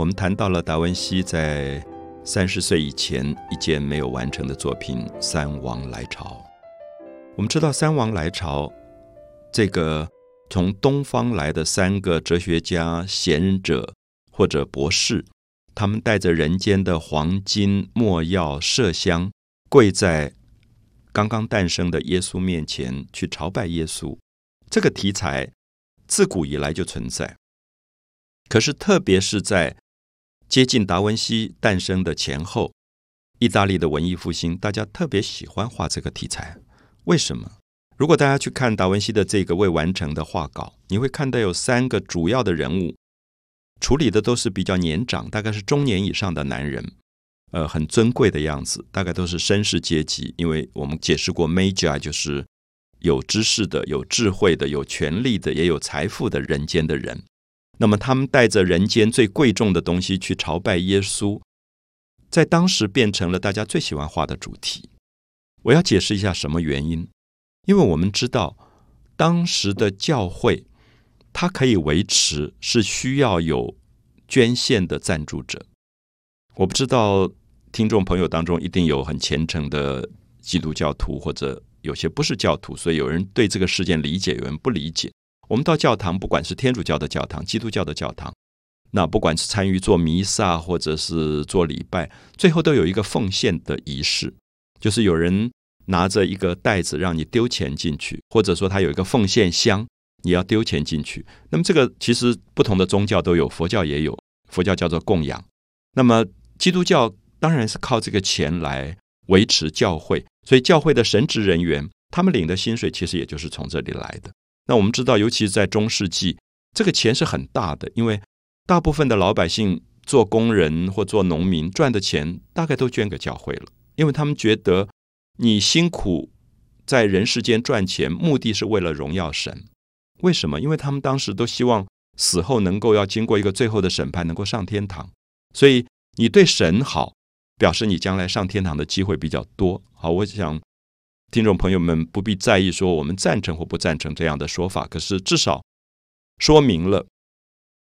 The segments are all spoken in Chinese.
我们谈到了达文西在三十岁以前一件没有完成的作品《三王来朝》。我们知道《三王来朝》这个从东方来的三个哲学家、贤者或者博士，他们带着人间的黄金、墨药、麝香，跪在刚刚诞生的耶稣面前去朝拜耶稣。这个题材自古以来就存在，可是特别是在接近达文西诞生的前后，意大利的文艺复兴，大家特别喜欢画这个题材。为什么？如果大家去看达文西的这个未完成的画稿，你会看到有三个主要的人物，处理的都是比较年长，大概是中年以上的男人，呃，很尊贵的样子，大概都是绅士阶级。因为我们解释过，Magi 就是有知识的、有智慧的、有权力的、也有财富的人间的人。那么他们带着人间最贵重的东西去朝拜耶稣，在当时变成了大家最喜欢画的主题。我要解释一下什么原因，因为我们知道当时的教会它可以维持是需要有捐献的赞助者。我不知道听众朋友当中一定有很虔诚的基督教徒，或者有些不是教徒，所以有人对这个事件理解，有人不理解。我们到教堂，不管是天主教的教堂、基督教的教堂，那不管是参与做弥撒或者是做礼拜，最后都有一个奉献的仪式，就是有人拿着一个袋子让你丢钱进去，或者说他有一个奉献箱，你要丢钱进去。那么这个其实不同的宗教都有，佛教也有，佛教叫做供养。那么基督教当然是靠这个钱来维持教会，所以教会的神职人员他们领的薪水其实也就是从这里来的。那我们知道，尤其是在中世纪，这个钱是很大的，因为大部分的老百姓做工人或做农民赚的钱，大概都捐给教会了，因为他们觉得你辛苦在人世间赚钱，目的是为了荣耀神。为什么？因为他们当时都希望死后能够要经过一个最后的审判，能够上天堂。所以你对神好，表示你将来上天堂的机会比较多。好，我想。听众朋友们不必在意说我们赞成或不赞成这样的说法，可是至少说明了，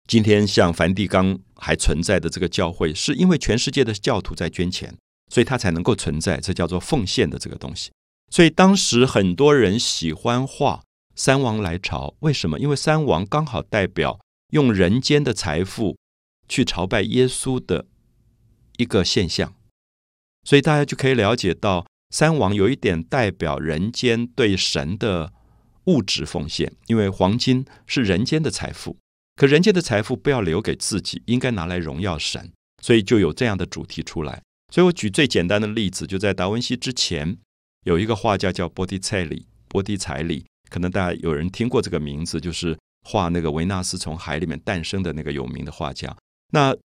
今天像梵蒂冈还存在的这个教会，是因为全世界的教徒在捐钱，所以它才能够存在。这叫做奉献的这个东西。所以当时很多人喜欢画三王来朝，为什么？因为三王刚好代表用人间的财富去朝拜耶稣的一个现象，所以大家就可以了解到。三王有一点代表人间对神的物质奉献，因为黄金是人间的财富，可人间的财富不要留给自己，应该拿来荣耀神，所以就有这样的主题出来。所以我举最简单的例子，就在达文西之前，有一个画家叫波提采里，波提采里，可能大家有人听过这个名字，就是画那个维纳斯从海里面诞生的那个有名的画家。那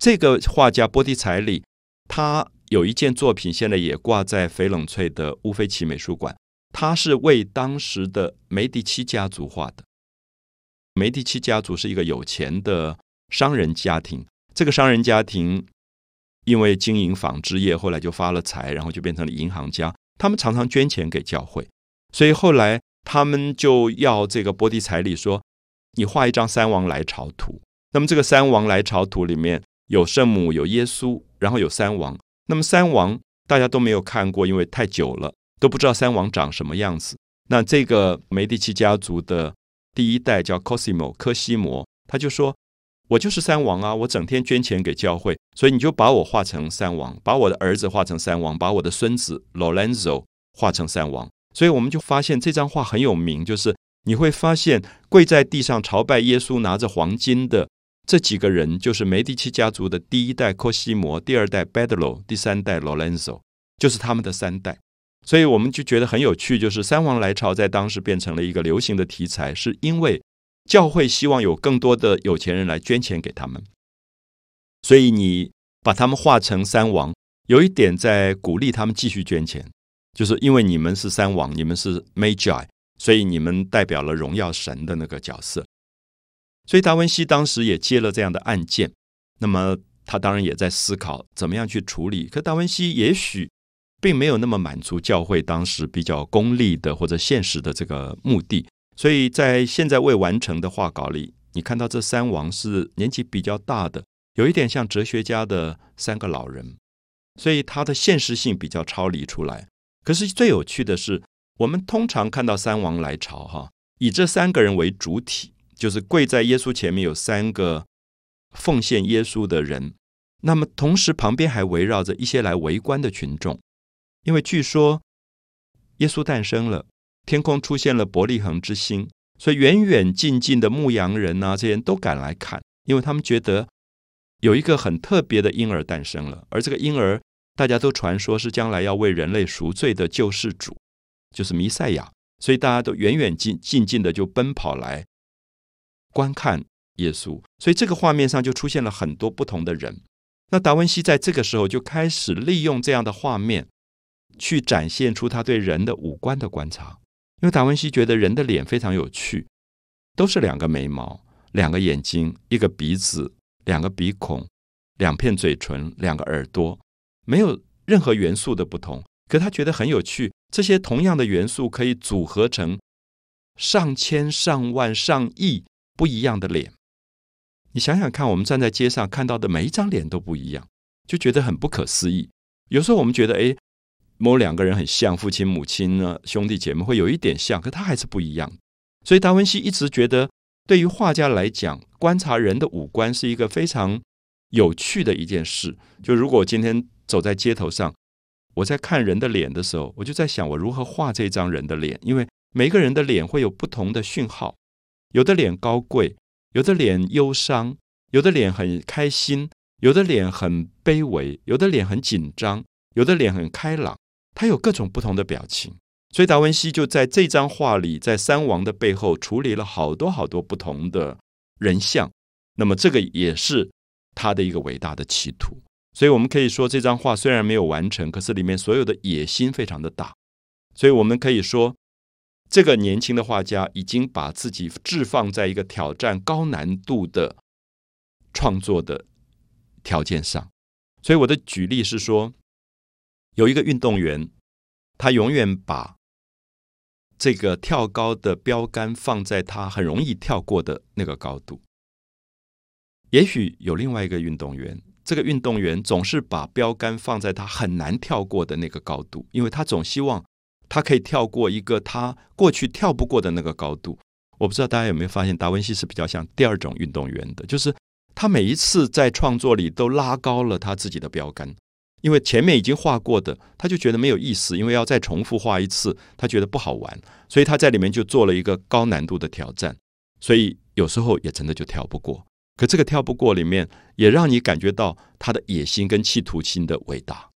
这个画家波提采里，他。有一件作品，现在也挂在翡冷翠的乌菲齐美术馆。它是为当时的梅迪奇家族画的。梅迪奇家族是一个有钱的商人家庭。这个商人家庭因为经营纺织业，后来就发了财，然后就变成了银行家。他们常常捐钱给教会，所以后来他们就要这个波提彩礼说：“你画一张三王来朝图。”那么这个三王来朝图里面有圣母，有耶稣，然后有三王。那么三王大家都没有看过，因为太久了，都不知道三王长什么样子。那这个梅第奇家族的第一代叫 Cosimo 科西摩，他就说：“我就是三王啊，我整天捐钱给教会，所以你就把我画成三王，把我的儿子画成三王，把我的孙子 Lorenzo 画成三王。”所以我们就发现这张画很有名，就是你会发现跪在地上朝拜耶稣，拿着黄金的。这几个人就是梅第奇家族的第一代科西摩，第二代 Bedlo，第三代 Lorenzo，就是他们的三代。所以我们就觉得很有趣，就是三王来朝在当时变成了一个流行的题材，是因为教会希望有更多的有钱人来捐钱给他们。所以你把他们画成三王，有一点在鼓励他们继续捐钱，就是因为你们是三王，你们是 Magi，所以你们代表了荣耀神的那个角色。所以达文西当时也接了这样的案件，那么他当然也在思考怎么样去处理。可达文西也许并没有那么满足教会当时比较功利的或者现实的这个目的，所以在现在未完成的画稿里，你看到这三王是年纪比较大的，有一点像哲学家的三个老人，所以他的现实性比较超离出来。可是最有趣的是，我们通常看到三王来朝，哈，以这三个人为主体，就是跪在耶稣前面有三个奉献耶稣的人，那么同时旁边还围绕着一些来围观的群众，因为据说耶稣诞生了，天空出现了伯利恒之星，所以远远近近的牧羊人啊，这些人都赶来看，因为他们觉得。有一个很特别的婴儿诞生了，而这个婴儿大家都传说是将来要为人类赎罪的救世主，就是弥赛亚，所以大家都远远近近近的就奔跑来观看耶稣，所以这个画面上就出现了很多不同的人。那达文西在这个时候就开始利用这样的画面去展现出他对人的五官的观察，因为达文西觉得人的脸非常有趣，都是两个眉毛、两个眼睛、一个鼻子。两个鼻孔，两片嘴唇，两个耳朵，没有任何元素的不同。可他觉得很有趣，这些同样的元素可以组合成上千、上万、上亿不一样的脸。你想想看，我们站在街上看到的每一张脸都不一样，就觉得很不可思议。有时候我们觉得，哎，某两个人很像，父亲、母亲呢，兄弟姐妹会有一点像，可他还是不一样。所以达文西一直觉得。对于画家来讲，观察人的五官是一个非常有趣的一件事。就如果我今天走在街头上，我在看人的脸的时候，我就在想我如何画这张人的脸，因为每个人的脸会有不同的讯号。有的脸高贵，有的脸忧伤，有的脸很开心，有的脸很卑微，有的脸很紧张，有的脸很开朗，他有各种不同的表情。所以达文西就在这张画里，在三王的背后处理了好多好多不同的人像。那么这个也是他的一个伟大的企图。所以我们可以说，这张画虽然没有完成，可是里面所有的野心非常的大。所以我们可以说，这个年轻的画家已经把自己置放在一个挑战高难度的创作的条件上。所以我的举例是说，有一个运动员，他永远把这个跳高的标杆放在他很容易跳过的那个高度。也许有另外一个运动员，这个运动员总是把标杆放在他很难跳过的那个高度，因为他总希望他可以跳过一个他过去跳不过的那个高度。我不知道大家有没有发现，达文西是比较像第二种运动员的，就是他每一次在创作里都拉高了他自己的标杆。因为前面已经画过的，他就觉得没有意思，因为要再重复画一次，他觉得不好玩，所以他在里面就做了一个高难度的挑战，所以有时候也真的就跳不过。可这个跳不过里面，也让你感觉到他的野心跟企图心的伟大。